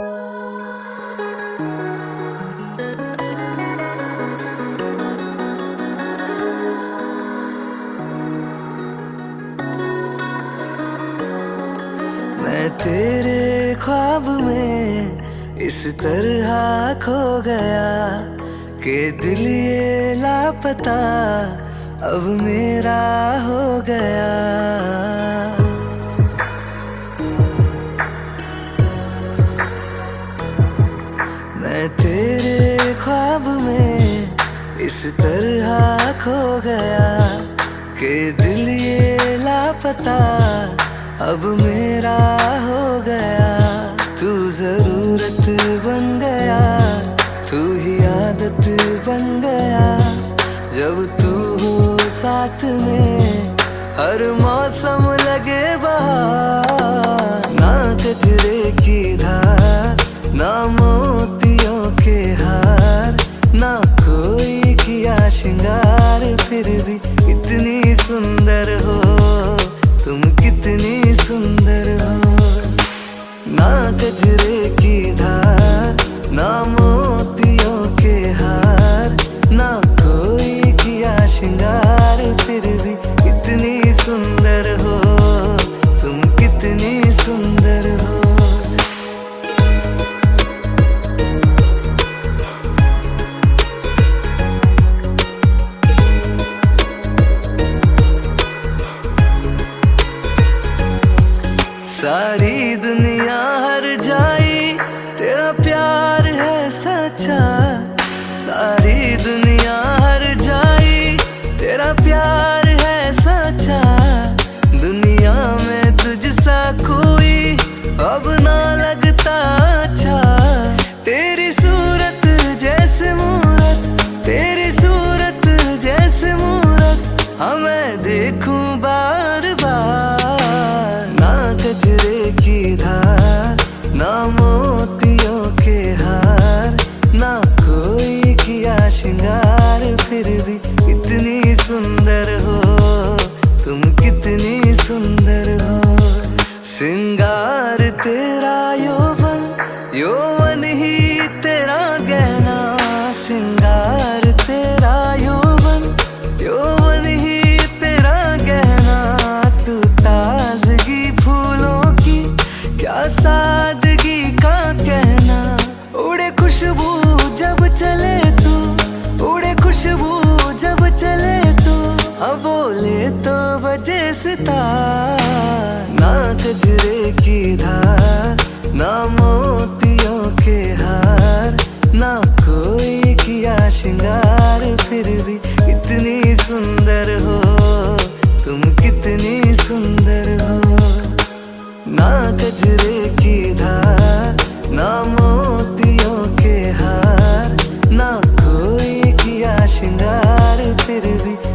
मैं तेरे ख्वाब में इस तरह खो गया के दिल ये लापता अब मेरा हो गया। मैं तेरे ख्वाब में इस तरह खो गया कि दिल ये लापता अब मेरा हो गया। तू ज़रूरत बन गया, तू ही आदत बन गया। जब तू हो साथ में, हर मौसम लगे बहार, ना कचरे कोई किया श्रृंगार, फिर भी इतनी सुंदर हो। तुम कितनी सुंदर हो। ना गजरे की धार ना सारी दुनिया हर जाई, तेरा प्यार है सच्चा। सारी दुनिया हर जाई, तेरा प्यार है सच्चा। दुनिया में तुझसा कोई अब ना लगता अच्छा। तेरी सूरत जैसे मूरत, तेरी सूरत जैसे मूरत हमें देखूँ श्रृंगार फिर भी तो वजह सिता ना गजरे की धार, ना मोतियों के हार, ना कोई किया श्रृंगार, फिर भी इतनी सुंदर हो। तुम कितनी सुंदर हो। ना गजरे की धार, ना मोतियों के हार, ना कोई किया श्रृंगार, फिर भी